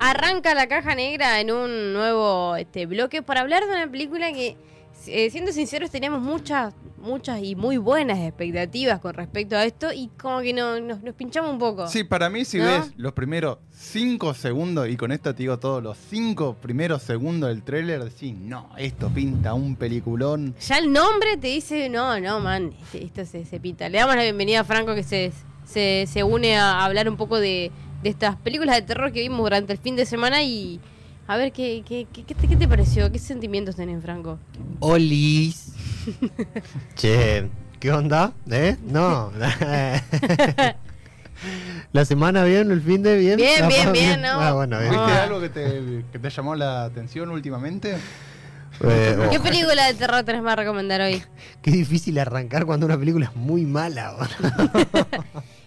Arranca la caja negra en un nuevo este, bloque para hablar de una película que, eh, siendo sinceros, teníamos muchas, muchas y muy buenas expectativas con respecto a esto y como que no- nos, nos pinchamos un poco. Sí, para mí si ¿No? ves los primeros cinco segundos, y con esto te digo todos los cinco primeros segundos del tráiler, decís, no, esto pinta un peliculón. Ya el nombre te dice, no, no, man, este- esto se, se pinta. Le damos la bienvenida a Franco que se, se, se une a hablar un poco de, de estas películas de terror que vimos durante el fin de semana y a ver qué, qué, qué, qué te, qué te pareció, qué sentimientos tenés, Franco. Olis. che, ¿qué onda? ¿Eh? No. La semana bien, el fin de bien. Bien, La bien, paz, bien, ¿no? Ah, bueno, bien. ¿Viste Ah. algo que te, que te llamó la atención últimamente? Eh, oh, ¿Qué película de terror tenés más a recomendar hoy? qué difícil arrancar cuando una película es muy mala.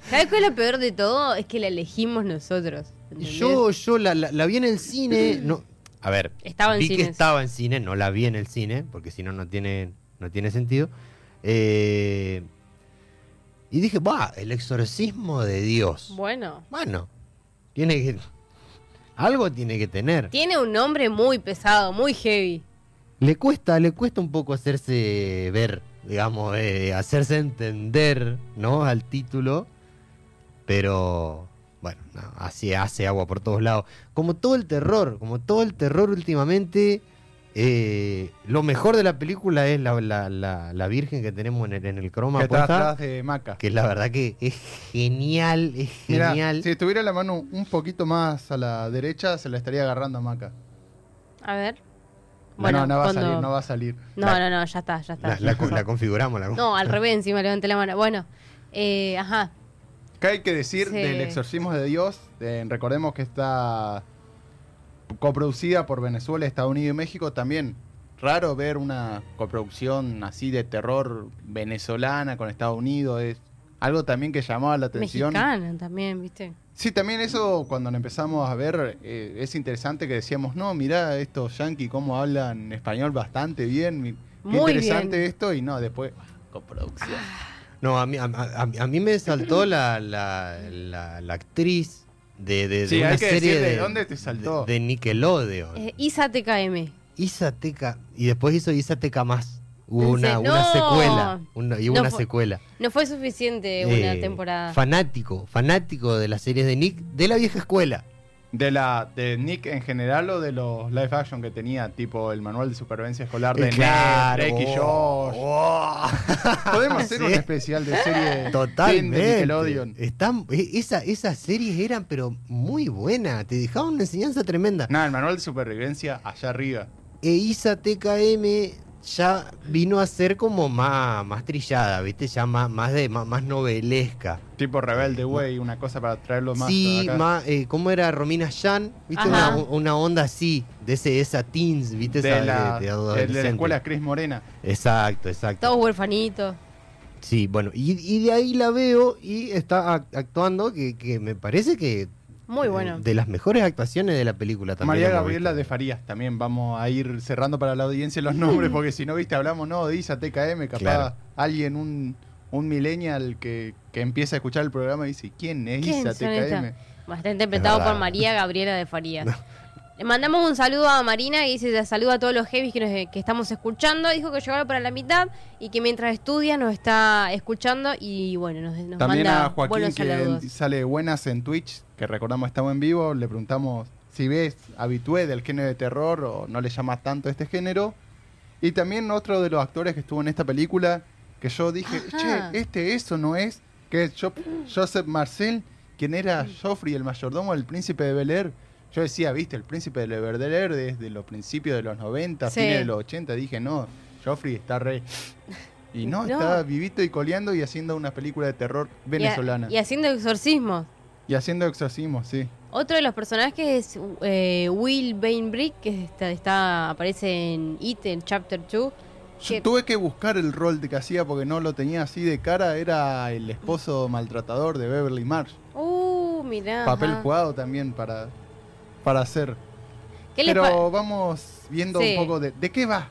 ¿Sabes cuál es lo peor de todo? Es que la elegimos nosotros. ¿entendés? Yo, yo la, la- la vi en el cine. No, a ver, Estaba en vi que estaba en cine, no la vi en el cine, porque si no, no tiene, no tiene sentido. Eh, y dije, va, el exorcismo de Dios. Bueno, Bueno, tiene que. Algo tiene que tener. tiene un nombre muy pesado, muy heavy. Le cuesta, le cuesta un poco hacerse ver, digamos, eh, hacerse entender, ¿no? Al título. Pero, bueno, no, así hace agua por todos lados. Como todo el terror, como todo el terror últimamente, eh, lo mejor de la película es la, la- la- la virgen que tenemos en el, en el croma que está puesta, atrás de Maca. que la verdad que es genial, es genial. si estuviera la mano un poquito más a la derecha, se la estaría agarrando a Maca. A ver. No, no, no va cuando- a salir, no va a salir. No, La- no, no, ya está, ya está. La, la con- la configuramos. La, No, al revés, encima levanté la mano. Bueno, eh, ajá. ¿Qué hay que decir Sí. del exorcismo de Dios? Eh, recordemos que está coproducida por Venezuela, Estados Unidos y México. También raro ver una coproducción así de terror venezolana con Estados Unidos. Es algo también que llamaba la atención. Mexicana también, ¿viste? Sí, también eso cuando lo empezamos a ver eh, es interesante que decíamos, no, mirá estos yankees cómo hablan español bastante bien. Qué Muy interesante bien. esto y no, después coproducción. No, a mí, a, a- a mí me saltó la, la, la- la actriz de, de, de Sí, una hay que serie decir de de, dónde te saltó. de, de Nickelodeon. Eh, Isa TKM. Isa Teca, y después hizo Isa Teca más. Hubo ¿En una, una secuela. Una, y hubo No una fue- secuela. No fue suficiente una Eh, temporada. Fanático, fanático de las series de Nick de la vieja escuela. De la de Nick en general o de los live action que tenía, tipo el manual de supervivencia escolar de Eh, claro. Ned, Drake y Oh, Josh. oh. Podemos hacer Sí. un especial de serie Totalmente. de Nickelodeon. Están, e- esa, esas series eran pero muy buenas, te dejaban una enseñanza tremenda. Nada, el manual de supervivencia allá arriba. E Isa TKM ya vino a ser como más, más trillada, ¿viste? Ya más, más, de, más, más novelesca. Tipo Rebelde Way, una cosa para traerlo más sí, acá. más, eh, ¿cómo era Romina Yan? ¿Viste? Una, una onda así, de ese, esa teens, ¿viste? de, Esa la, de- de de la escuela Cris Morena. Exacto, exacto. Todos huerfanitos. Sí, bueno, y, y de ahí la veo y está ac- actuando que, que me parece que... Muy eh, bueno. De las mejores actuaciones de la película también. María Gabriela de Farías también. Vamos a ir cerrando para la audiencia los nombres, porque si no, viste, hablamos, no, de Isa TKM, capaz Claro. alguien, un, un millennial que, que empieza a escuchar el programa y dice, ¿quién es ¿Quién Isa TKM? Está interpretado Es por. María Gabriela de Farías. Le mandamos un saludo a Marina que dice saludo a todos los heavies que, nos- que estamos escuchando. Dijo que llegaba para la mitad y que mientras estudia nos está escuchando y bueno, nos, nos También manda a Joaquín buenos que saludos. sale buenas en Twitch, que recordamos estamos en vivo, le preguntamos si ves habitué del género de terror o no le llama tanto este género. Y también otro de los actores que estuvo en esta película, que yo dije, Ajá. che, este eso no es, que es Jo- Joseph Marcel, quien era Joffrey, el mayordomo del príncipe de Bel Air. Yo decía, viste, el príncipe de Air desde los principios de los 90, Sí. fines de los 80, dije, no, Joffrey está re... Y no, No. está vivito y coleando y haciendo una película de terror Y, venezolana. a- y haciendo exorcismos. Y haciendo exorcismo, sí. Otro de los personajes es eh, Will Bainbrick, que está, está- aparece en It, en Chapter 2. Yo que- tuve que buscar el rol de que hacía porque no lo tenía así de cara. Era el esposo maltratador de Beverly Marsh. Uh, mirá. Papel ajá. jugado también para, para hacer. ¿Qué le Pero vamos viendo Sí. un poco de... ¿De qué va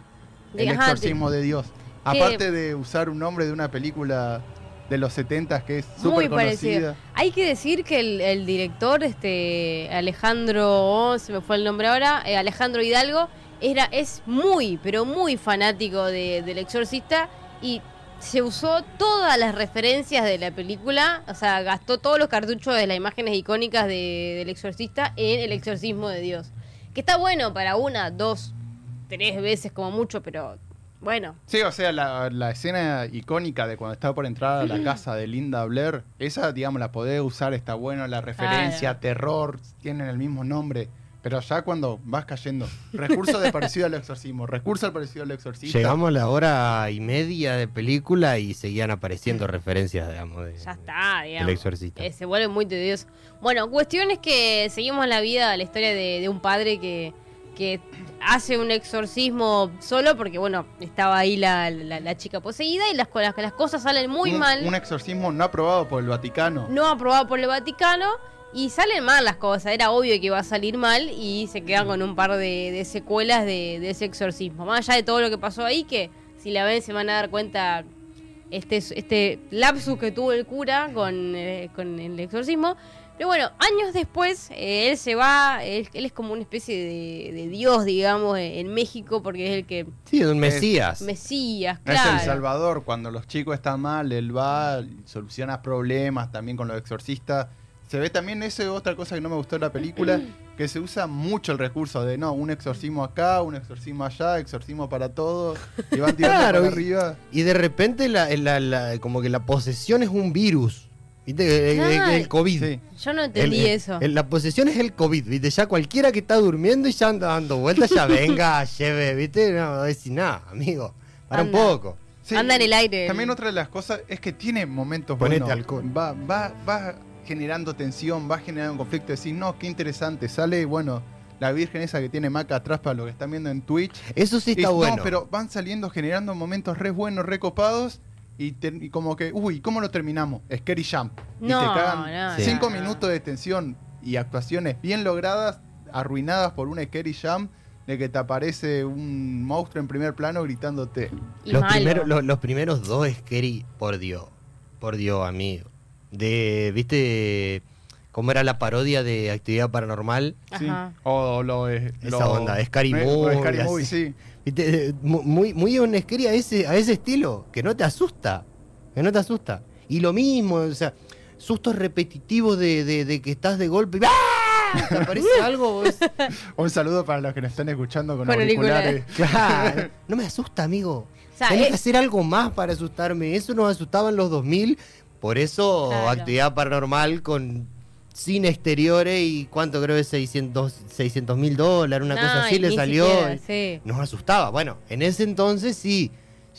el ajá, exorcismo de Dios? Aparte de usar un nombre de una película de los 70 que es Muy súper conocida. Hay que decir que el, el director, este Alejandro, oh, se me fue el nombre ahora, eh, Alejandro Hidalgo, era, es muy, pero muy fanático de- del exorcista y se usó todas las referencias de la película, o sea, gastó todos los cartuchos de las imágenes icónicas de- del exorcista en el exorcismo de Dios. Que está bueno para una, dos, tres veces como mucho, pero bueno. Sí, o sea, la, la escena icónica de cuando está por entrar a la casa de Linda Blair, esa, digamos, la podés usar, está bueno, la referencia, terror, tienen el mismo nombre. Pero ya cuando vas cayendo, recurso de parecido al exorcismo, recurso al parecido al exorcista. Llegamos a la hora y media de película y seguían apareciendo referencias, digamos, de, Ya está, digamos. del exorcista. Eh, se vuelve muy tedioso. Bueno, cuestión es que seguimos la vida, la historia de, de un padre que, que hace un exorcismo solo porque, bueno, estaba ahí la, la- la chica poseída y las, las, las cosas salen muy un, mal. Un exorcismo no aprobado por el Vaticano. No aprobado por el Vaticano y salen mal las cosas. Era obvio que iba a salir mal y se quedan con un par de, de secuelas de, de ese exorcismo. Más allá de todo lo que pasó ahí, que si la ven se van a dar cuenta este, este lapsus que tuvo el cura con, eh, con el exorcismo. Pero bueno, años después, eh, él se va, él, él es como una especie de, de dios, digamos, en México, porque es el que... Sí, un Mesías. Mesías, Es claro. el Salvador, cuando los chicos están mal, él va, soluciona problemas también con los exorcistas. Se ve también eso es otra cosa que no me gustó de la película, que se usa mucho el recurso de no, un exorcismo acá, un exorcismo allá, exorcismo para todos, y van tirando Claro, para y- arriba. Y de repente la, la- la- como que la posesión es un virus. ¿Viste? El, el- Claro. el COVID. Sí. Yo no entendí el- eso. el- la posesión es el COVID, ¿viste? Ya cualquiera que está durmiendo y ya anda dando vueltas, ya venga, lleve, ¿viste? No decir nada, amigo. Para Anda. un poco. Sí, Anda en el aire. También otra de las cosas es que tiene momentos Ponete buenos. alcohol. Va, va, va generando tensión, va generando un conflicto. Decís, no, qué interesante. Sale, bueno, la virgen esa que tiene maca atrás para lo que están viendo en Twitch. Eso sí Y está no, bueno. pero van saliendo generando momentos re buenos, re copados. Y, y como que, uy, ¿cómo lo terminamos? Scary Jump. y No, te cagan no, cinco no. minutos de tensión y actuaciones bien logradas, arruinadas por un Scary Jump de que te aparece un monstruo en primer plano gritándote. Y los, los primeros dos Scary, por Dios. Por Dios, amigo. De, ¿viste? Cómo era la parodia de Actividad Paranormal. Sí. O lo es. Esa lo- onda, Scary Movie, Scary Movie, así. sí. Muy, muy un a ese, a ese estilo, que no te asusta. Que no te asusta. Y lo mismo, o sea, sustos repetitivos de, de- de que estás de golpe. y ¡ah! ¿Te aparece algo? Un saludo para los que nos están escuchando con, Con auriculares. Claro. No me asusta, amigo. O sea, Tenés que hacer algo más para asustarme. Eso nos asustaba en los 2000. Por eso, Claro. actividad paranormal con cine exteriores y cuánto creo que 600 mil dólares, una no, cosa así le salió. siquiera, sí. Nos asustaba. Bueno, en ese entonces sí.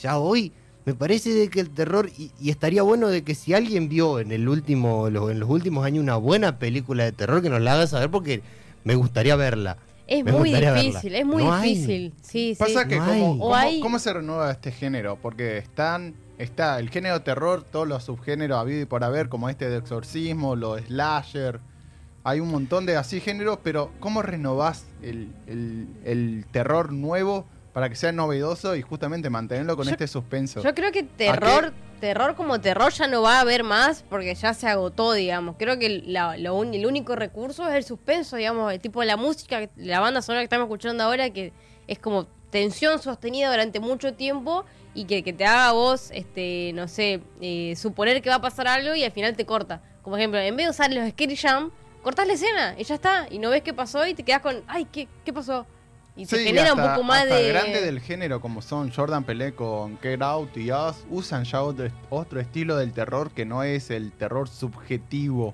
Ya hoy me parece de que el terror, y, y estaría bueno de que si alguien vio en el último, lo- en los últimos años una buena película de terror, que nos la haga saber porque me gustaría verla. Es Me muy difícil, verla. es muy No hay. difícil. Sí, Pasa sí. que No como, hay. ¿cómo, O hay- cómo se renueva este género? Porque están, está el género terror, todos los subgéneros habido y por haber, como este de exorcismo, los slasher. Hay un montón de así géneros, pero ¿cómo renovás el, el- el terror nuevo para que sea novedoso y justamente mantenerlo con Yo- este suspenso? Yo creo que terror, terror como terror ya no va a haber más porque ya se agotó, digamos. Creo que la- lo un- el único recurso es el suspenso, digamos, el tipo de la música, la banda sonora que estamos escuchando ahora, que es como tensión sostenida durante mucho tiempo y que, que te haga a vos, este, no sé, eh, suponer que va a pasar algo y al final te corta. Como ejemplo, en vez de usar los Scary Jam, cortás la escena y ya está. Y no ves qué pasó y te quedas con, ay, ¿qué, qué pasó? Y te Sí, genera un poco más hasta de... grande del género como son Jordan Pelé con Get Out y Us usan ya otro, otro estilo del terror que no es el terror subjetivo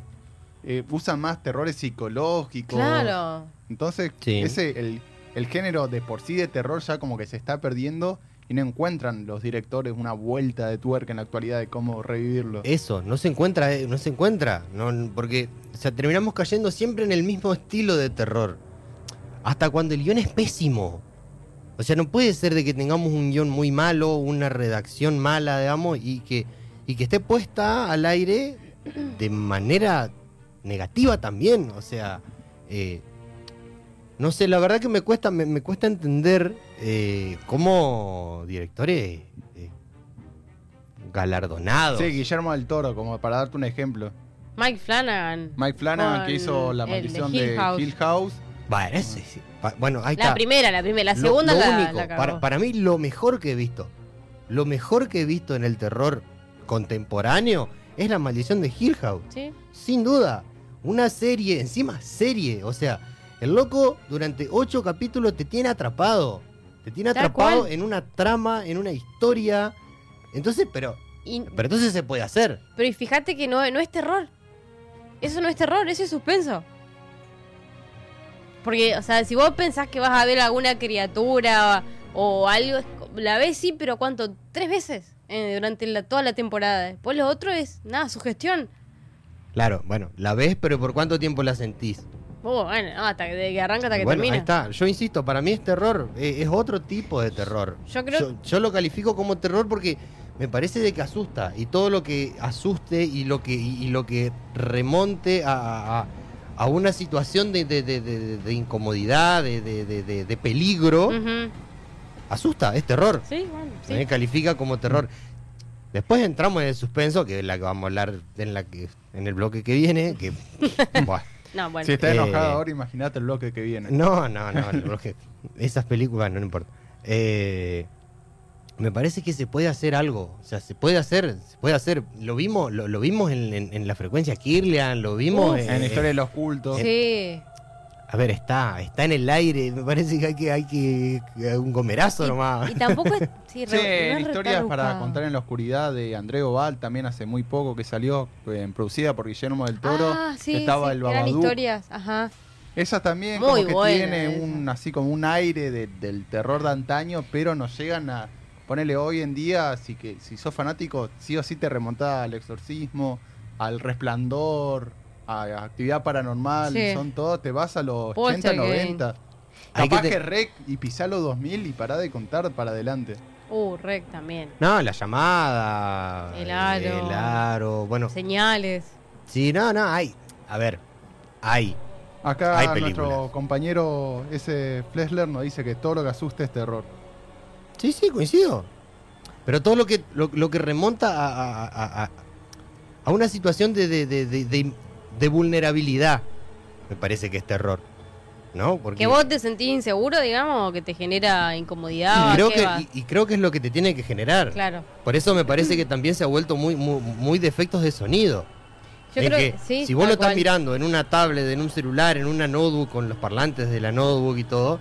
Eh, usan más terrores psicológicos Claro. entonces Sí. ese el, el género de por sí de terror ya como que se está perdiendo y no encuentran los directores una vuelta de tuerca en la actualidad de cómo revivirlo Eso, no se encuentra, eh, no se encuentra, no, porque o sea, terminamos cayendo siempre en el mismo estilo de terror. Hasta cuando el guion es pésimo. O sea, no puede ser de que tengamos un guion muy malo, una redacción mala, digamos, y que, y que esté puesta al aire de manera negativa también. O sea, eh, no sé, la verdad que me cuesta, me, me cuesta entender eh, cómo directores eh, galardonados. Sí, Guillermo del Toro, como para darte un ejemplo. Mike Flanagan. Mike Flanagan, que hizo La de maldición Hill de House. Hill House. Bueno, ese sí. Pa- bueno, ahí La está. primera, la primera. La Lo- segunda lo la, único, la cagó. para, para mí lo mejor que he visto, lo mejor que he visto en el terror contemporáneo es la maldición de Hill House. ¿Sí? Sin duda, una serie, encima serie, o sea, el loco durante ocho capítulos te tiene atrapado, te tiene atrapado en una trama, en una historia. Entonces, pero, Y- pero entonces se puede hacer. pero y fíjate que no, no es terror. Eso no es terror, eso es suspenso. Porque, o sea, si vos pensás que vas a ver alguna criatura o, algo, la ves sí, pero ¿cuánto? ¿Tres veces? eh, durante la- toda la temporada. Después lo otro es, nada, sugestión. Claro, bueno, la ves, pero ¿por cuánto tiempo la sentís? Oh, bueno, no, hasta que, arranca hasta que bueno, termina. ahí está. Yo insisto, para mí es terror, eh, es otro tipo de terror. Yo creo- yo, yo lo califico como terror porque me parece de que asusta y todo lo que asuste y lo que y, y lo que remonte a, a- a una situación de, de- de- de- incomodidad, de, de- de- de- de peligro, asusta, es terror. Sí, bueno, sí. Se califica como terror. Después entramos en el suspenso, que es la que vamos a hablar en la que en el bloque que viene, que buah. No, bueno. Si está Eh, enojado ahora, imagínate el bloque que viene. No, no, no, el bloque- esas películas no, no importa. Eh, me parece que se puede hacer algo, o sea, se puede hacer, se puede hacer. Lo vimos, lo, lo vimos en, en- en la frecuencia Kirlian, lo vimos Uf. en, En la historia de los cultos. Sí. A ver, está, está en el aire, me parece que hay que, hay que, un gomerazo nomás. Y tampoco es. Sí, Sí, re- no es en re historias para contar en la oscuridad de André Oval, también hace muy poco que salió, eh, producida por Guillermo del Toro. Ah, sí, estaba sí, el eran Babadook. historias, ajá. Esa también Muy como que tiene esa. un así como un aire de- del terror de antaño, pero nos llegan a ponerle hoy en día, así que si sos fanático, sí o sí te remontás al exorcismo, al resplandor, a actividad paranormal, Sí. son todos, te vas a los 80, Poltergeist. 90. Hay Capaz que que, te- rec y pisá los 2000 y pará de contar para adelante. Uh, rec también. No, la llamada. El aro. El aro. Bueno, Señales. sí, no, no, hay. A ver, hay. Acá Hay nuestro compañero ese Flesler nos dice que todo lo que asusta es terror. Sí, sí, coincido. Pero todo lo que, lo, lo que remonta a, a- a- a- a una situación de, de- de- de- de- vulnerabilidad, me parece que es terror. ¿No? Porque Que vos te sentís inseguro, digamos, o que te genera incomodidad. y, creo ¿qué que, y, y creo que es lo que te tiene que generar. Claro. Por eso me parece que también se ha vuelto muy, muy, muy de efectos de sonido. Yo creo que que sí. si vos lo estás cual. mirando en una tablet, en un celular, en una notebook, con los parlantes de la notebook y todo,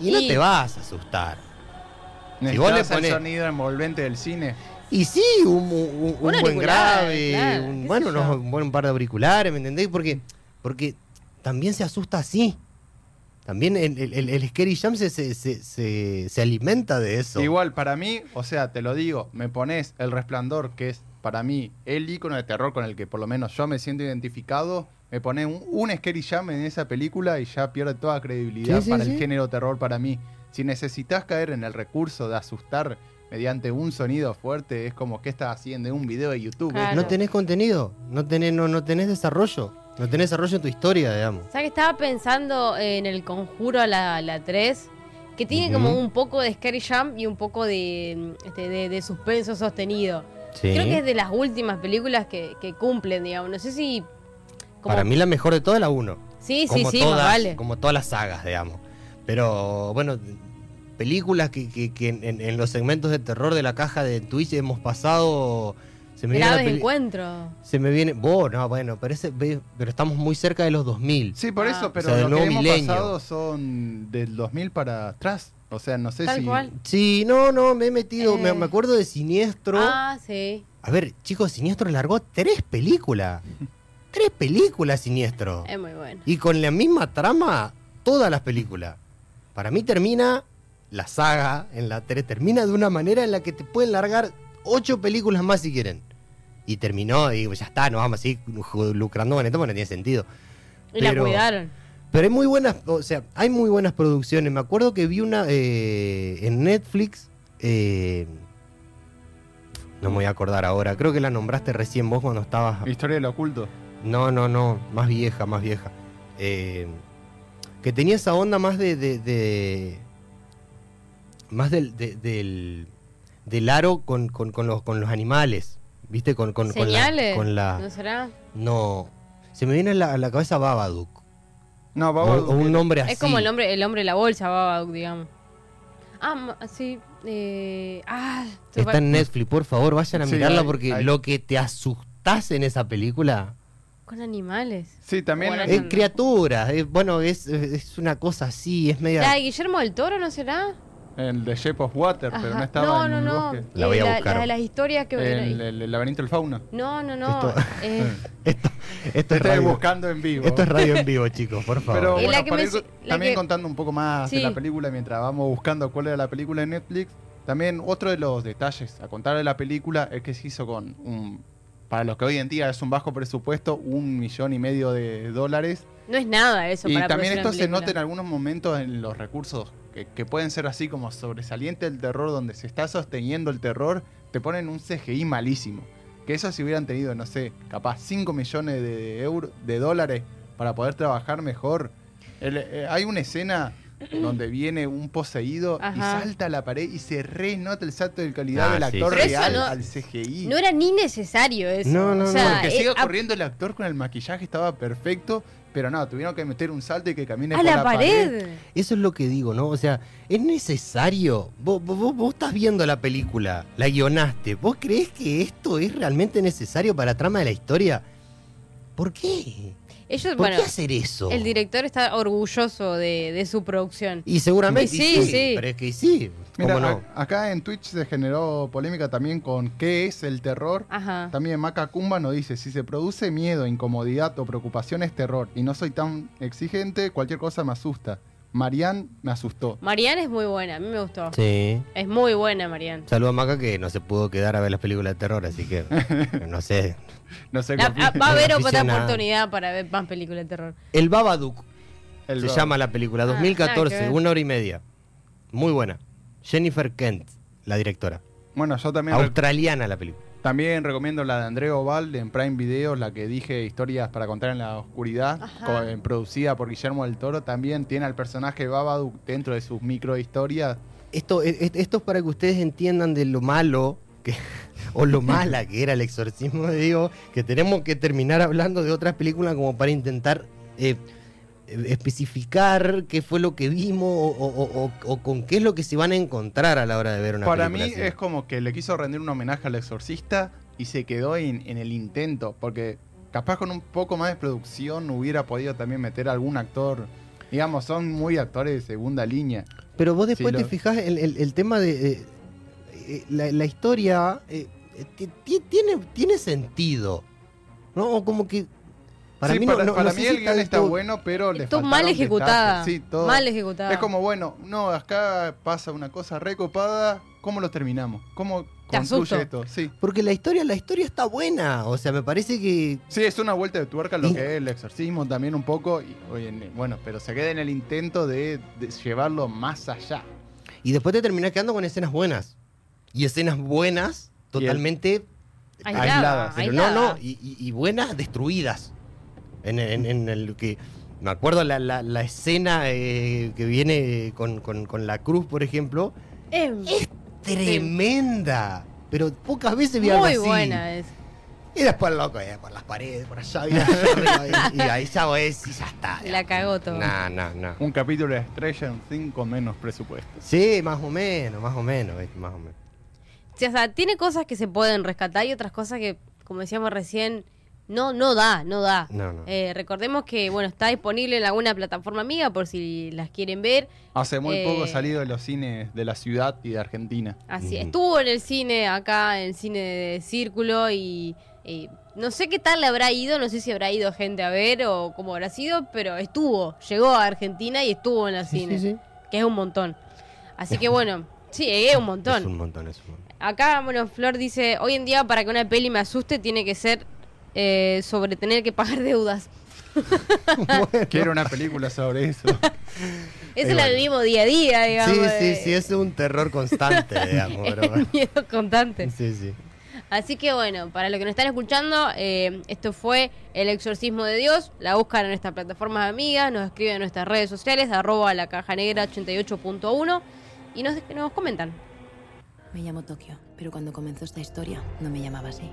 y no Y- te vas a asustar. Si vos le ¿Necesitas pones- el sonido envolvente del cine? Y sí, un, un- un- un buen grave, claro, un, qué bueno, un buen par de auriculares, ¿me entendés? Porque, porque también se asusta así. También el, el, el- el Scary Jam se, se, se, se- se alimenta de eso. Igual, para mí, o sea, te lo digo, me pones El Resplandor, que es para mí el icono de terror con el que por lo menos yo me siento identificado, me pones un, un Scary Jam en esa película y ya pierde toda credibilidad Sí, sí, para sí. el género terror para mí. Si necesitas caer en el recurso de asustar mediante un sonido fuerte, es como que estás haciendo un video de YouTube. Claro. No tenés contenido, no tenés, no, no tenés desarrollo, no tenés desarrollo en tu historia, digamos. ¿Sabes que estaba pensando en el conjuro a la, la 3? Que tiene como un poco de Scary Jump y un poco de, este, de, de suspenso sostenido. Sí. Creo que es de las últimas películas que, que cumplen, digamos. No sé si. como- Para mí la mejor de todas es la 1. Sí, sí, como sí, más todas, vale. como todas las sagas, digamos. Pero bueno, películas que, que- que en, los segmentos de terror de la caja de Twitch hemos pasado. Se me viene Graves peli- encuentro. Se me viene. Vos, no, bueno, parece, pero estamos muy cerca de los 2000. Sí, por Ah. eso, O pero sea, del lo que hemos milenio. pasado son del 2000 para atrás. O sea, no sé Tal si... cual. Sí, no, no, me he metido. Me, Eh. me acuerdo de Siniestro. Ah, sí. A ver, chicos, Siniestro largó tres películas. tres películas, Siniestro. Es muy bueno. Y con la misma trama, todas las películas. Para mí termina la saga en la 3, termina de una manera en la que te pueden largar ocho películas más si quieren. Y terminó, y digo, ya está, nos vamos a seguir ju- lucrando con esto porque no tiene sentido. Y la cuidaron. Pero hay muy buenas, o sea, hay muy buenas producciones. Me acuerdo que vi una eh, en Netflix. eh, no me voy a acordar ahora. Creo que la nombraste recién vos cuando estabas. Historia del oculto. No, no, no. Más vieja, más vieja. Eh, que tenía esa onda más de. de- de- más del, de- del, del aro con, con, con los, con los animales. ¿Viste? Con, con, con la, ¿Señales? con la- ¿No será? No. Se me viene a la, a la cabeza Babadook. No, Babadook o un es- nombre así. Es como el hombre, el hombre de la bolsa, Babadook, digamos. Ah, ma- sí. Eh, ah, Está en Netflix, por favor, vayan a Sí, mirarla porque hay. lo que te asustás en esa película con animales. Sí, también. Bueno, es no. criaturas. es- bueno, es, es una cosa así, es media. ¿La de Guillermo del Toro no será? El de Shape of Water, pero no estaba no, en no, el no. bosque. La voy a Eh, buscar. La de las historias que... El, el- el laberinto del fauno. No, no, no. Esto- eh, Esto, esto es Estoy radio. buscando en vivo. Esto es radio en vivo, chicos, por favor. Pero Y bueno, la que para me ir la también que- contando un poco más de la película mientras vamos buscando cuál era la película de Netflix. También otro de los detalles a contar de la película es que se hizo con un, para los que hoy en día es un bajo presupuesto, un millón y medio de dólares. no es nada eso y para también esto se nota en algunos momentos en los recursos que, que pueden ser así como sobresaliente el terror, donde se está sosteniendo el terror, te ponen un CGI malísimo. Que eso si hubieran tenido, no sé, capaz 5 millones de euros, de dólares para poder trabajar mejor. Eh, hay una escena donde viene un poseído y salta a la pared y se re nota el salto de calidad Ah, del actor sí. Real no- al CGI. No era ni necesario eso. No, no, o no. sea, Porque eh, sigue a- corriendo el actor con el maquillaje, estaba perfecto, pero no, tuvieron que meter un salto y que camine a por la, la pared. Eso es lo que digo, ¿no? O sea, es necesario. Vos, vos- vos- vos estás viendo la película, la guionaste. ¿Vos creés que esto es realmente necesario para la trama de la historia? ¿Por qué? Ellos, ¿Por bueno, qué hacer eso? el director está orgulloso de, de su producción. Y seguramente Y sí, y sí. Pero es que sí. Mira, ¿Cómo no? a- acá en Twitch se generó polémica también con qué es el terror. Ajá. También Maca Cumba nos dice, si se produce miedo, incomodidad o preocupación es terror y no soy tan exigente, cualquier cosa me asusta. Marian me asustó. Marianne es muy buena, a mí me gustó. Sí. Es muy buena, Marianne. Saludo a Maca que no se pudo quedar a ver las películas de terror, así que no sé. No sé La- qué ah, va a haber otra oportunidad para ver más películas de terror. El Babadook el se llama la película, Ah, nada que 2014, ver. una hora y media. Muy buena. Jennifer Kent, la directora. Bueno, yo también, Australiana la película. También recomiendo la de André Oval en Prime Video, la que dije historias para contar en la oscuridad, eh, producida por Guillermo del Toro. También tiene al personaje Babadook dentro de sus micro historias. Esto, e- e- esto es para que ustedes entiendan de lo malo que, o lo mala que era el exorcismo de Dios, que tenemos que terminar hablando de otras películas como para intentar eh, especificar qué fue lo que vimos o, o- o- o con qué es lo que se van a encontrar a la hora de ver una Para mí película. así. es como que le quiso rendir un homenaje al exorcista y se quedó en, en el intento, porque capaz con un poco más de producción hubiera podido también meter algún actor. Digamos, son muy actores de segunda línea. Pero vos después te lo- fijás el, el- el tema de... eh, eh, la, la historia eh, ti- ti- tiene, tiene sentido. ¿No? O como que... Para Sí, mí, no- para, no- para no sé mí si el guion está bueno, pero le faltaron mal ejecutada. detalles. Sí, todo. Mal ejecutada. Es como, bueno, no, acá pasa una cosa recopada, ¿cómo lo terminamos? ¿Cómo Te asusto. concluye esto? Sí. Porque la historia, la historia está buena. O sea, me parece que. Sí, es una vuelta de tuerca lo Y- que es el exorcismo también un poco. Y, oye, ne- bueno, pero se queda en el intento de, de llevarlo más allá. Y después te terminás quedando con escenas buenas. Y escenas buenas, totalmente. Aislada, aisladas, Pero aislada. no, no. Y buenas destruidas. En, en- en el que. Me acuerdo la, la- la escena eh, que viene con, con- con la cruz, por ejemplo. Es Tremenda. Pero pocas veces vi algo muy así. buena. Es. Y después, loco, eh, por las paredes, por allá, y allá arriba, y, y ahí ya ves y ya está. La cagó todo. No, no, no. Un capítulo de Stranger Things con menos presupuesto. Sí, más o menos, más o menos, más o menos. Sí, o sea, tiene cosas que se pueden rescatar y otras cosas que, como decíamos recién, no, no da, no da. No, no. Eh, recordemos que bueno está disponible en alguna plataforma amiga por si las quieren ver. Hace muy Eh, poco salido de los cines de la ciudad y de Argentina. Así Ujú. estuvo en el cine acá, en el cine de Círculo y, y no sé qué tal le habrá ido, no sé si habrá ido gente a ver o cómo habrá sido, pero estuvo, llegó a Argentina y estuvo en el Sí, cine, sí, sí. que es un montón. Así que bueno, sí, es un montón. Es un montón, es un montón. Acá, bueno, Flor dice, hoy en día para que una peli me asuste tiene que ser eh, sobre tener que pagar deudas. Quiero una película sobre eso. Eso bueno. vivimos día a día, digamos. Sí, sí, eh, sí, es un terror constante, digamos. Bueno. miedo constante. sí, sí. Así que bueno, para los que nos están escuchando, eh, esto fue El Exorcismo de Dios. La buscan en nuestras plataformas amigas, nos escriben en nuestras redes sociales, arroba la caja negra 88.1 y nos, nos comentan. Me llamo Tokio, pero cuando comenzó esta historia no me llamaba así.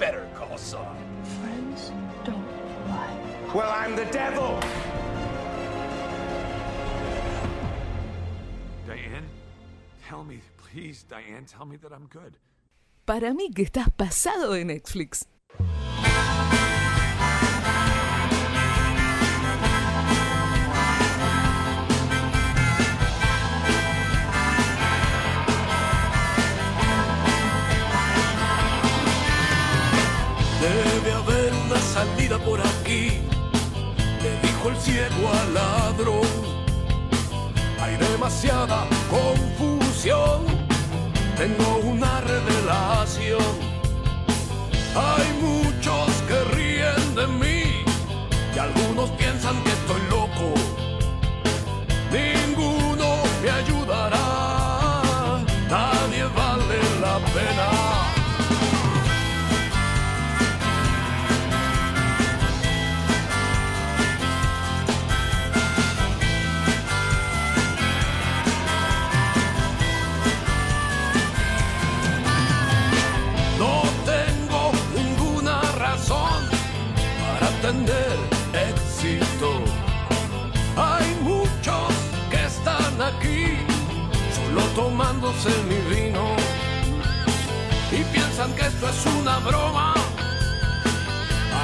Better call Saul. Friends don't lie. Well, I'm the devil. Diane, tell me, please, Diane, tell me that I'm good. Para mí que estás pasado de Netflix. Debe haber una salida por aquí, le dijo el ciego al ladrón. Hay demasiada confusión, tengo una revelación. Hay muchos que ríen de mí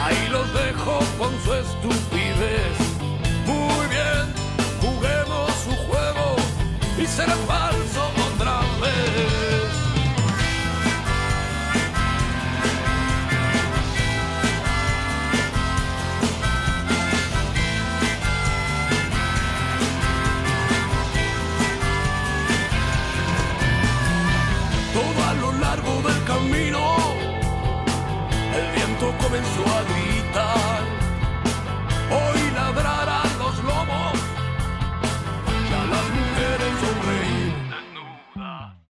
Ahí los dejo con su estupidez. Muy bien, juguemos su juego y será falso